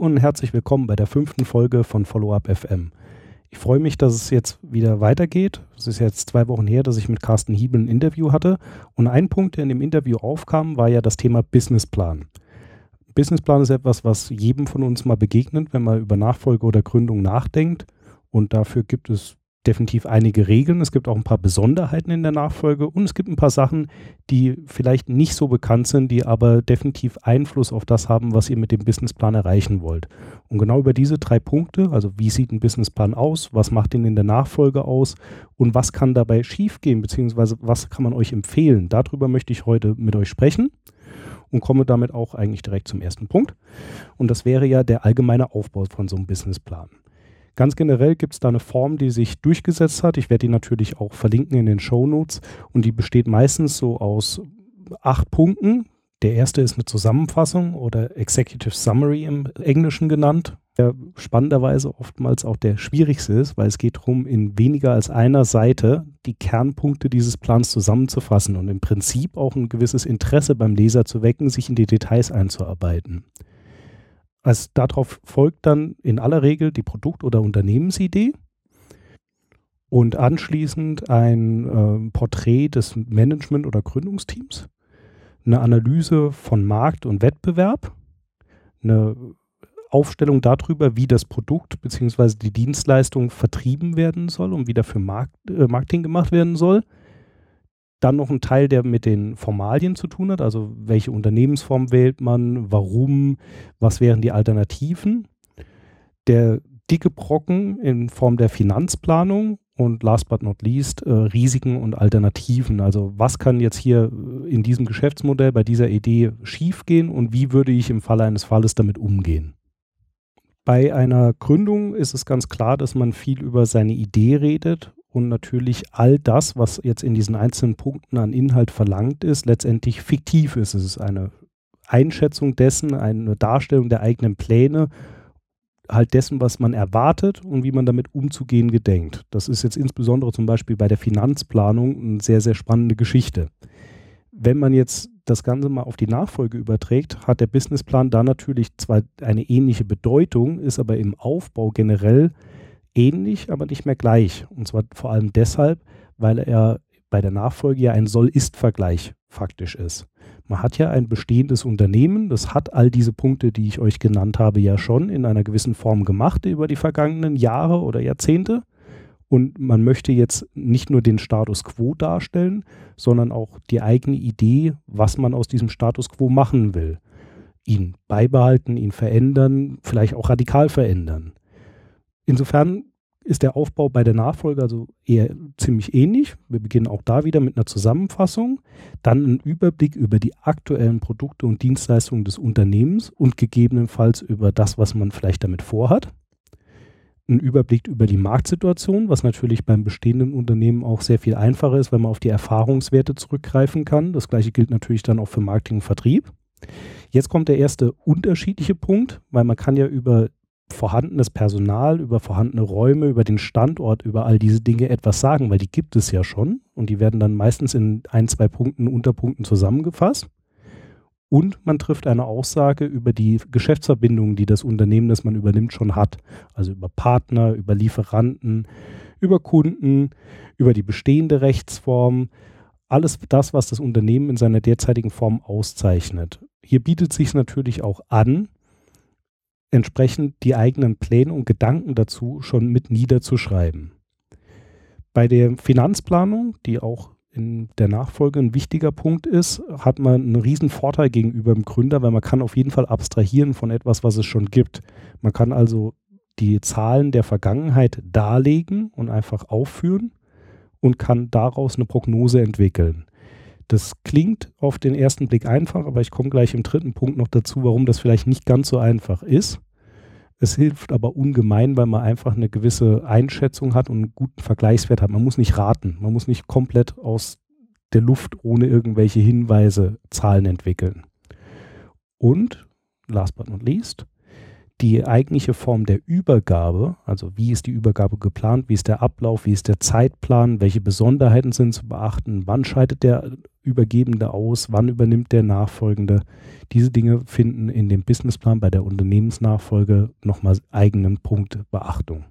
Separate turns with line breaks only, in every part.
Und herzlich willkommen bei der fünften Folge von Follow-up FM. Ich freue mich, dass es jetzt wieder weitergeht. Es ist jetzt zwei Wochen her, dass ich mit Carsten Hiebel ein Interview hatte. Und ein Punkt, der in dem Interview aufkam, war ja das Thema Businessplan. Businessplan ist etwas, was jedem von uns mal begegnet, wenn man über Nachfolge oder Gründung nachdenkt. Und dafür gibt es definitiv einige Regeln. Es gibt auch ein paar Besonderheiten in der Nachfolge und es gibt ein paar Sachen, die vielleicht nicht so bekannt sind, die aber definitiv Einfluss auf das haben, was ihr mit dem Businessplan erreichen wollt. Und genau über diese drei Punkte, also wie sieht ein Businessplan aus, was macht ihn in der Nachfolge aus und was kann dabei schiefgehen, beziehungsweise was kann man euch empfehlen, darüber möchte ich heute mit euch sprechen und komme damit auch eigentlich direkt zum ersten Punkt. Und das wäre ja der allgemeine Aufbau von so einem Businessplan. Ganz generell gibt es da eine Form, die sich durchgesetzt hat. Ich werde die natürlich auch verlinken in den Show Notes. Und die besteht meistens so aus acht Punkten. Der erste ist eine Zusammenfassung oder Executive Summary im Englischen genannt, der spannenderweise oftmals auch der schwierigste ist, weil es geht darum, in weniger als einer Seite die Kernpunkte dieses Plans zusammenzufassen und im Prinzip auch ein gewisses Interesse beim Leser zu wecken, sich in die Details einzuarbeiten. Also darauf folgt dann in aller Regel die Produkt- oder Unternehmensidee und anschließend ein äh, Porträt des Management- oder Gründungsteams, eine Analyse von Markt und Wettbewerb, eine Aufstellung darüber, wie das Produkt bzw. die Dienstleistung vertrieben werden soll und wie dafür Markt, äh, Marketing gemacht werden soll dann noch ein Teil, der mit den Formalien zu tun hat, also welche Unternehmensform wählt man, warum, was wären die Alternativen. Der dicke Brocken in Form der Finanzplanung und last but not least äh, Risiken und Alternativen. Also was kann jetzt hier in diesem Geschäftsmodell bei dieser Idee schiefgehen und wie würde ich im Falle eines Falles damit umgehen? Bei einer Gründung ist es ganz klar, dass man viel über seine Idee redet und natürlich all das, was jetzt in diesen einzelnen Punkten an Inhalt verlangt ist, letztendlich fiktiv ist. Es ist eine Einschätzung dessen, eine Darstellung der eigenen Pläne, halt dessen, was man erwartet und wie man damit umzugehen gedenkt. Das ist jetzt insbesondere zum Beispiel bei der Finanzplanung eine sehr, sehr spannende Geschichte. Wenn man jetzt das Ganze mal auf die Nachfolge überträgt, hat der Businessplan da natürlich zwar eine ähnliche Bedeutung, ist aber im Aufbau generell ähnlich, aber nicht mehr gleich. Und zwar vor allem deshalb, weil er bei der Nachfolge ja ein Soll-Ist-Vergleich faktisch ist. Man hat ja ein bestehendes Unternehmen, das hat all diese Punkte, die ich euch genannt habe, ja schon in einer gewissen Form gemacht über die vergangenen Jahre oder Jahrzehnte. Und man möchte jetzt nicht nur den Status quo darstellen, sondern auch die eigene Idee, was man aus diesem Status quo machen will. Ihn beibehalten, ihn verändern, vielleicht auch radikal verändern. Insofern ist der Aufbau bei der Nachfolge also eher ziemlich ähnlich. Wir beginnen auch da wieder mit einer Zusammenfassung, dann ein Überblick über die aktuellen Produkte und Dienstleistungen des Unternehmens und gegebenenfalls über das, was man vielleicht damit vorhat. Ein Überblick über die Marktsituation, was natürlich beim bestehenden Unternehmen auch sehr viel einfacher ist, wenn man auf die Erfahrungswerte zurückgreifen kann. Das gleiche gilt natürlich dann auch für Marketing und Vertrieb. Jetzt kommt der erste unterschiedliche Punkt, weil man kann ja über vorhandenes Personal, über vorhandene Räume, über den Standort, über all diese Dinge etwas sagen, weil die gibt es ja schon und die werden dann meistens in ein, zwei Punkten, Unterpunkten zusammengefasst. Und man trifft eine Aussage über die Geschäftsverbindungen, die das Unternehmen, das man übernimmt, schon hat. Also über Partner, über Lieferanten, über Kunden, über die bestehende Rechtsform. Alles das, was das Unternehmen in seiner derzeitigen Form auszeichnet. Hier bietet sich natürlich auch an, entsprechend die eigenen Pläne und Gedanken dazu schon mit niederzuschreiben. Bei der Finanzplanung, die auch in der Nachfolge ein wichtiger Punkt ist, hat man einen riesen Vorteil gegenüber dem Gründer, weil man kann auf jeden Fall abstrahieren von etwas, was es schon gibt. Man kann also die Zahlen der Vergangenheit darlegen und einfach aufführen und kann daraus eine Prognose entwickeln. Das klingt auf den ersten Blick einfach, aber ich komme gleich im dritten Punkt noch dazu, warum das vielleicht nicht ganz so einfach ist. Es hilft aber ungemein, weil man einfach eine gewisse Einschätzung hat und einen guten Vergleichswert hat. Man muss nicht raten, man muss nicht komplett aus der Luft ohne irgendwelche Hinweise Zahlen entwickeln. Und, last but not least, die eigentliche Form der Übergabe, also wie ist die Übergabe geplant, wie ist der Ablauf, wie ist der Zeitplan, welche Besonderheiten sind zu beachten, wann scheidet der Übergebende aus, wann übernimmt der Nachfolgende. Diese Dinge finden in dem Businessplan bei der Unternehmensnachfolge nochmal eigenen Punkt Beachtung.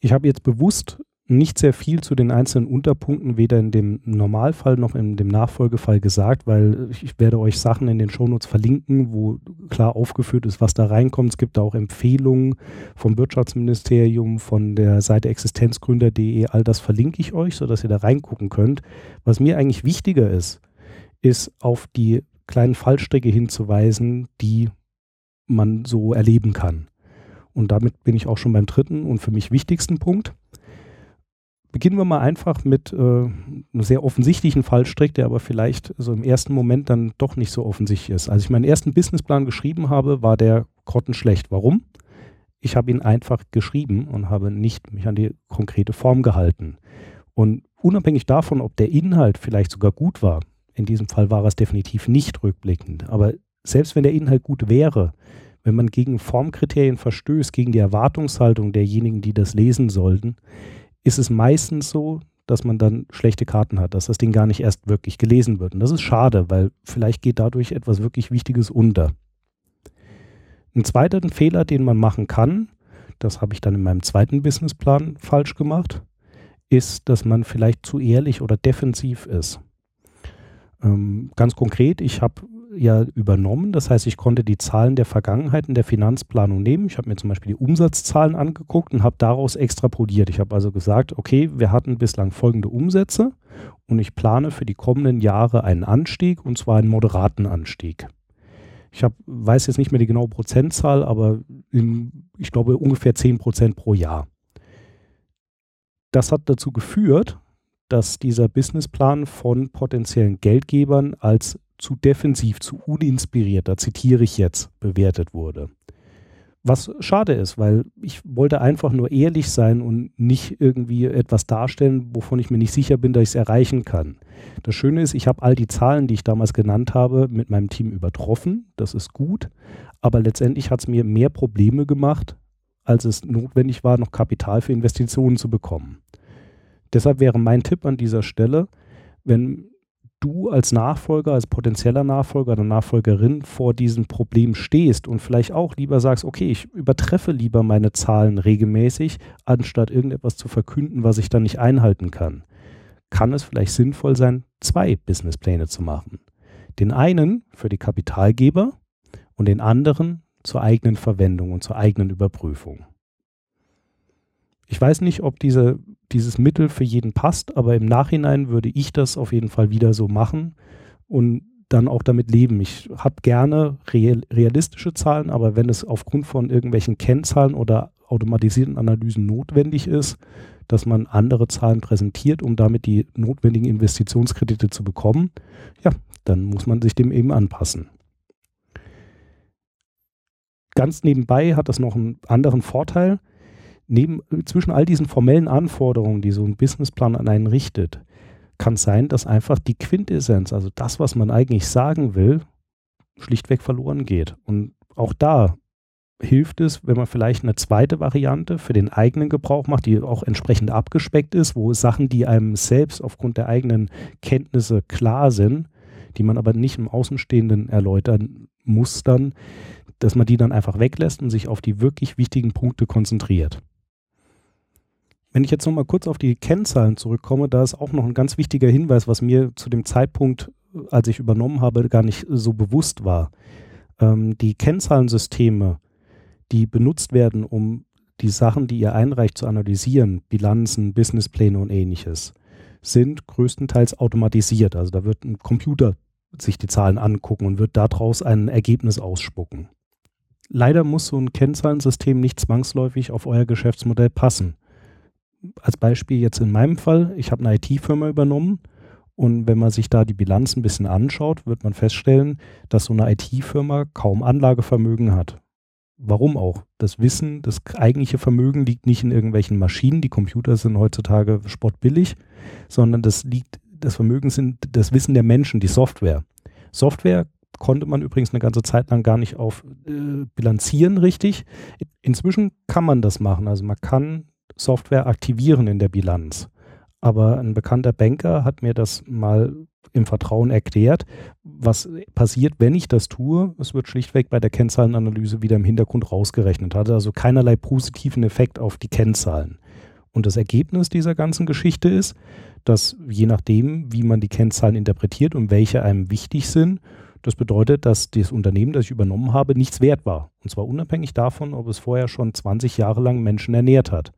Ich habe jetzt bewusst nicht sehr viel zu den einzelnen Unterpunkten, weder in dem Normalfall noch in dem Nachfolgefall gesagt, weil ich werde euch Sachen in den Shownotes verlinken, wo klar aufgeführt ist, was da reinkommt. Es gibt da auch Empfehlungen vom Wirtschaftsministerium, von der Seite existenzgründer.de, all das verlinke ich euch, sodass ihr da reingucken könnt. Was mir eigentlich wichtiger ist, ist auf die kleinen Fallstricke hinzuweisen, die man so erleben kann. Und damit bin ich auch schon beim dritten und für mich wichtigsten Punkt. Beginnen wir mal einfach mit äh, einem sehr offensichtlichen Fallstrick, der aber vielleicht so im ersten Moment dann doch nicht so offensichtlich ist. Als ich meinen ersten Businessplan geschrieben habe, war der grottenschlecht. Warum? Ich habe ihn einfach geschrieben und habe nicht mich an die konkrete Form gehalten. Und unabhängig davon, ob der Inhalt vielleicht sogar gut war, in diesem Fall war es definitiv nicht rückblickend, aber selbst wenn der Inhalt gut wäre, wenn man gegen Formkriterien verstößt, gegen die Erwartungshaltung derjenigen, die das lesen sollten, ist es meistens so, dass man dann schlechte Karten hat, dass das Ding gar nicht erst wirklich gelesen wird. Und das ist schade, weil vielleicht geht dadurch etwas wirklich Wichtiges unter. Ein zweiter Fehler, den man machen kann, das habe ich dann in meinem zweiten Businessplan falsch gemacht, ist, dass man vielleicht zu ehrlich oder defensiv ist. Ähm, ganz konkret, ich habe ja übernommen. Das heißt, ich konnte die Zahlen der Vergangenheit in der Finanzplanung nehmen. Ich habe mir zum Beispiel die Umsatzzahlen angeguckt und habe daraus extrapoliert. Ich habe also gesagt, okay, wir hatten bislang folgende Umsätze und ich plane für die kommenden Jahre einen Anstieg und zwar einen moderaten Anstieg. Ich hab, weiß jetzt nicht mehr die genaue Prozentzahl, aber in, ich glaube ungefähr 10 Prozent pro Jahr. Das hat dazu geführt, dass dieser Businessplan von potenziellen Geldgebern als zu defensiv, zu uninspiriert, da zitiere ich jetzt, bewertet wurde. Was schade ist, weil ich wollte einfach nur ehrlich sein und nicht irgendwie etwas darstellen, wovon ich mir nicht sicher bin, dass ich es erreichen kann. Das Schöne ist, ich habe all die Zahlen, die ich damals genannt habe, mit meinem Team übertroffen. Das ist gut. Aber letztendlich hat es mir mehr Probleme gemacht, als es notwendig war, noch Kapital für Investitionen zu bekommen. Deshalb wäre mein Tipp an dieser Stelle, wenn du als Nachfolger, als potenzieller Nachfolger oder Nachfolgerin vor diesem Problem stehst und vielleicht auch lieber sagst, okay, ich übertreffe lieber meine Zahlen regelmäßig, anstatt irgendetwas zu verkünden, was ich dann nicht einhalten kann, kann es vielleicht sinnvoll sein, zwei Businesspläne zu machen. Den einen für die Kapitalgeber und den anderen zur eigenen Verwendung und zur eigenen Überprüfung. Ich weiß nicht, ob diese, dieses Mittel für jeden passt, aber im Nachhinein würde ich das auf jeden Fall wieder so machen und dann auch damit leben. Ich habe gerne real, realistische Zahlen, aber wenn es aufgrund von irgendwelchen Kennzahlen oder automatisierten Analysen notwendig ist, dass man andere Zahlen präsentiert, um damit die notwendigen Investitionskredite zu bekommen, ja, dann muss man sich dem eben anpassen. Ganz nebenbei hat das noch einen anderen Vorteil neben, zwischen all diesen formellen Anforderungen, die so ein Businessplan an einen richtet, kann es sein, dass einfach die Quintessenz, also das, was man eigentlich sagen will, schlichtweg verloren geht. Und auch da hilft es, wenn man vielleicht eine zweite Variante für den eigenen Gebrauch macht, die auch entsprechend abgespeckt ist, wo Sachen, die einem selbst aufgrund der eigenen Kenntnisse klar sind, die man aber nicht im Außenstehenden erläutern muss, dann, dass man die dann einfach weglässt und sich auf die wirklich wichtigen Punkte konzentriert. Wenn ich jetzt nochmal kurz auf die Kennzahlen zurückkomme, da ist auch noch ein ganz wichtiger Hinweis, was mir zu dem Zeitpunkt, als ich übernommen habe, gar nicht so bewusst war. Ähm, die Kennzahlensysteme, die benutzt werden, um die Sachen, die ihr einreicht, zu analysieren, Bilanzen, Businesspläne und ähnliches, sind größtenteils automatisiert. Also da wird ein Computer sich die Zahlen angucken und wird daraus ein Ergebnis ausspucken. Leider muss so ein Kennzahlensystem nicht zwangsläufig auf euer Geschäftsmodell passen als Beispiel jetzt in meinem Fall, ich habe eine IT-Firma übernommen und wenn man sich da die Bilanz ein bisschen anschaut, wird man feststellen, dass so eine IT-Firma kaum Anlagevermögen hat. Warum auch? Das Wissen, das eigentliche Vermögen liegt nicht in irgendwelchen Maschinen, die Computer sind heutzutage spottbillig, sondern das liegt, das Vermögen sind das Wissen der Menschen, die Software. Software konnte man übrigens eine ganze Zeit lang gar nicht auf äh, bilanzieren richtig. Inzwischen kann man das machen. Also man kann Software aktivieren in der Bilanz. Aber ein bekannter Banker hat mir das mal im Vertrauen erklärt. Was passiert, wenn ich das tue? Es wird schlichtweg bei der Kennzahlenanalyse wieder im Hintergrund rausgerechnet. Hat also keinerlei positiven Effekt auf die Kennzahlen. Und das Ergebnis dieser ganzen Geschichte ist, dass je nachdem, wie man die Kennzahlen interpretiert und welche einem wichtig sind, das bedeutet, dass das Unternehmen, das ich übernommen habe, nichts wert war. Und zwar unabhängig davon, ob es vorher schon 20 Jahre lang Menschen ernährt hat.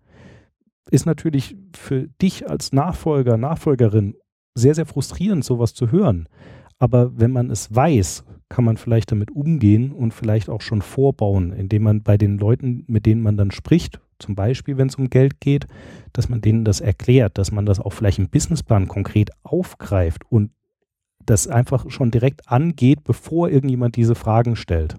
Ist natürlich für dich als Nachfolger, Nachfolgerin sehr, sehr frustrierend, sowas zu hören. Aber wenn man es weiß, kann man vielleicht damit umgehen und vielleicht auch schon vorbauen, indem man bei den Leuten, mit denen man dann spricht, zum Beispiel wenn es um Geld geht, dass man denen das erklärt, dass man das auch vielleicht im Businessplan konkret aufgreift und das einfach schon direkt angeht, bevor irgendjemand diese Fragen stellt.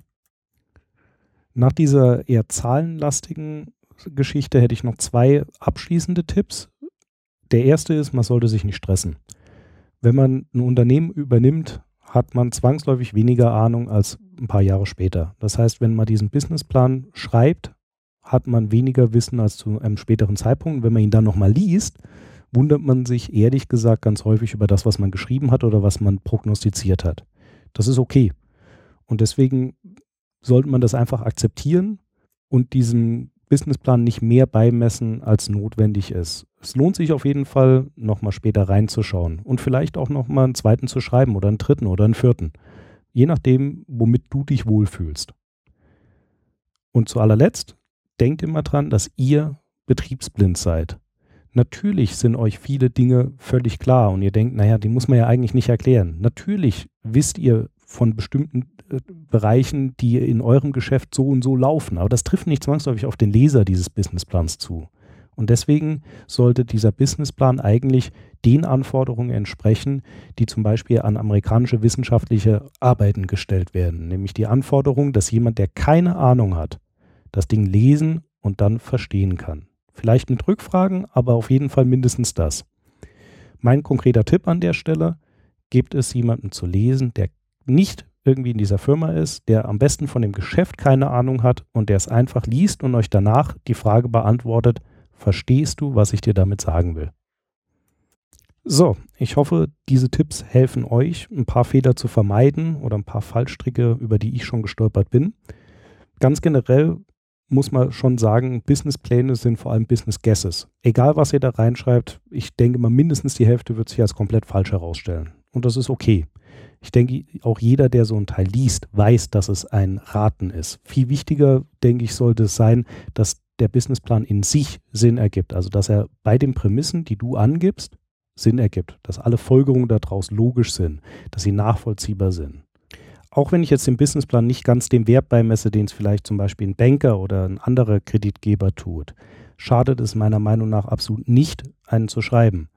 Nach dieser eher zahlenlastigen Geschichte hätte ich noch zwei abschließende Tipps. Der erste ist, man sollte sich nicht stressen. Wenn man ein Unternehmen übernimmt, hat man zwangsläufig weniger Ahnung als ein paar Jahre später. Das heißt, wenn man diesen Businessplan schreibt, hat man weniger Wissen als zu einem späteren Zeitpunkt. Wenn man ihn dann nochmal liest, wundert man sich ehrlich gesagt ganz häufig über das, was man geschrieben hat oder was man prognostiziert hat. Das ist okay. Und deswegen sollte man das einfach akzeptieren und diesem Businessplan nicht mehr beimessen, als notwendig ist. Es lohnt sich auf jeden Fall, nochmal später reinzuschauen und vielleicht auch nochmal einen zweiten zu schreiben oder einen dritten oder einen vierten. Je nachdem, womit du dich wohlfühlst. Und zu allerletzt, denkt immer dran, dass ihr betriebsblind seid. Natürlich sind euch viele Dinge völlig klar und ihr denkt, naja, die muss man ja eigentlich nicht erklären. Natürlich wisst ihr von bestimmten äh, Bereichen, die in eurem Geschäft so und so laufen, aber das trifft nicht zwangsläufig auf den Leser dieses Businessplans zu. Und deswegen sollte dieser Businessplan eigentlich den Anforderungen entsprechen, die zum Beispiel an amerikanische wissenschaftliche Arbeiten gestellt werden. Nämlich die Anforderung, dass jemand, der keine Ahnung hat, das Ding lesen und dann verstehen kann. Vielleicht mit Rückfragen, aber auf jeden Fall mindestens das. Mein konkreter Tipp an der Stelle, gibt es jemanden zu lesen, der nicht irgendwie in dieser Firma ist, der am besten von dem Geschäft keine Ahnung hat und der es einfach liest und euch danach die Frage beantwortet, verstehst du, was ich dir damit sagen will? So, ich hoffe, diese Tipps helfen euch, ein paar Fehler zu vermeiden oder ein paar Fallstricke, über die ich schon gestolpert bin. Ganz generell muss man schon sagen, Businesspläne sind vor allem Business Guesses. Egal, was ihr da reinschreibt, ich denke mal, mindestens die Hälfte wird sich als komplett falsch herausstellen. Und das ist okay. Ich denke, auch jeder, der so einen Teil liest, weiß, dass es ein Raten ist. Viel wichtiger, denke ich, sollte es sein, dass der Businessplan in sich Sinn ergibt. Also, dass er bei den Prämissen, die du angibst, Sinn ergibt. Dass alle Folgerungen daraus logisch sind, dass sie nachvollziehbar sind auch wenn ich jetzt den Businessplan nicht ganz dem Wert beimesse, den es vielleicht zum Beispiel ein Banker oder ein anderer Kreditgeber tut, schadet es meiner Meinung nach absolut nicht, einen zu schreiben.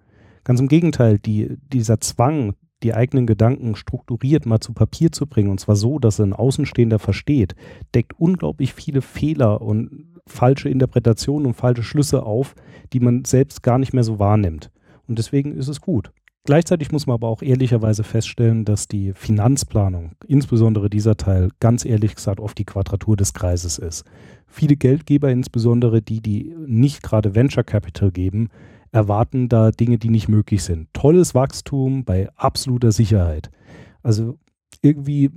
Ganz im Gegenteil, die, dieser Zwang, die eigenen Gedanken strukturiert mal zu Papier zu bringen, und zwar so, dass ein Außenstehender versteht, deckt unglaublich viele Fehler und falsche Interpretationen und falsche Schlüsse auf, die man selbst gar nicht mehr so wahrnimmt. Und deswegen ist es gut. Gleichzeitig muss man aber auch ehrlicherweise feststellen, dass die Finanzplanung, insbesondere dieser Teil, ganz ehrlich gesagt oft die Quadratur des Kreises ist. Viele Geldgeber, insbesondere die, die nicht gerade Venture Capital geben, erwarten da Dinge, die nicht möglich sind. Tolles Wachstum bei absoluter Sicherheit. Also irgendwie,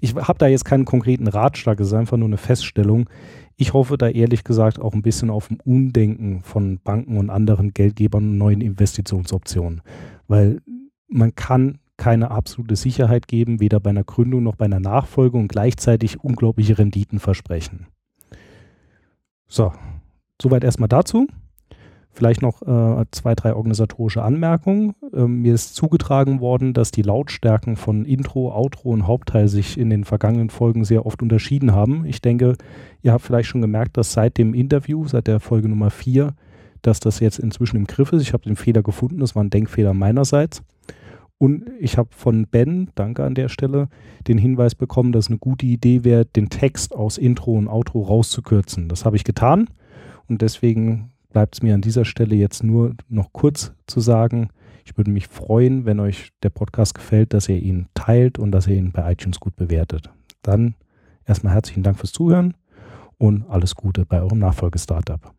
ich habe da jetzt keinen konkreten Ratschlag, es ist einfach nur eine Feststellung. Ich hoffe da ehrlich gesagt auch ein bisschen auf ein Umdenken von Banken und anderen Geldgebern und neuen Investitionsoptionen weil man kann keine absolute Sicherheit geben, weder bei einer Gründung noch bei einer Nachfolge und gleichzeitig unglaubliche Renditen versprechen. So, soweit erstmal dazu. Vielleicht noch äh, zwei, drei organisatorische Anmerkungen. Ähm, mir ist zugetragen worden, dass die Lautstärken von Intro, Outro und Hauptteil sich in den vergangenen Folgen sehr oft unterschieden haben. Ich denke, ihr habt vielleicht schon gemerkt, dass seit dem Interview, seit der Folge Nummer 4, dass das jetzt inzwischen im Griff ist. Ich habe den Fehler gefunden, das war ein Denkfehler meinerseits. Und ich habe von Ben, danke an der Stelle, den Hinweis bekommen, dass es eine gute Idee wäre, den Text aus Intro und Outro rauszukürzen. Das habe ich getan und deswegen bleibt es mir an dieser Stelle jetzt nur noch kurz zu sagen, ich würde mich freuen, wenn euch der Podcast gefällt, dass ihr ihn teilt und dass ihr ihn bei iTunes gut bewertet. Dann erstmal herzlichen Dank fürs Zuhören und alles Gute bei eurem Nachfolgestartup.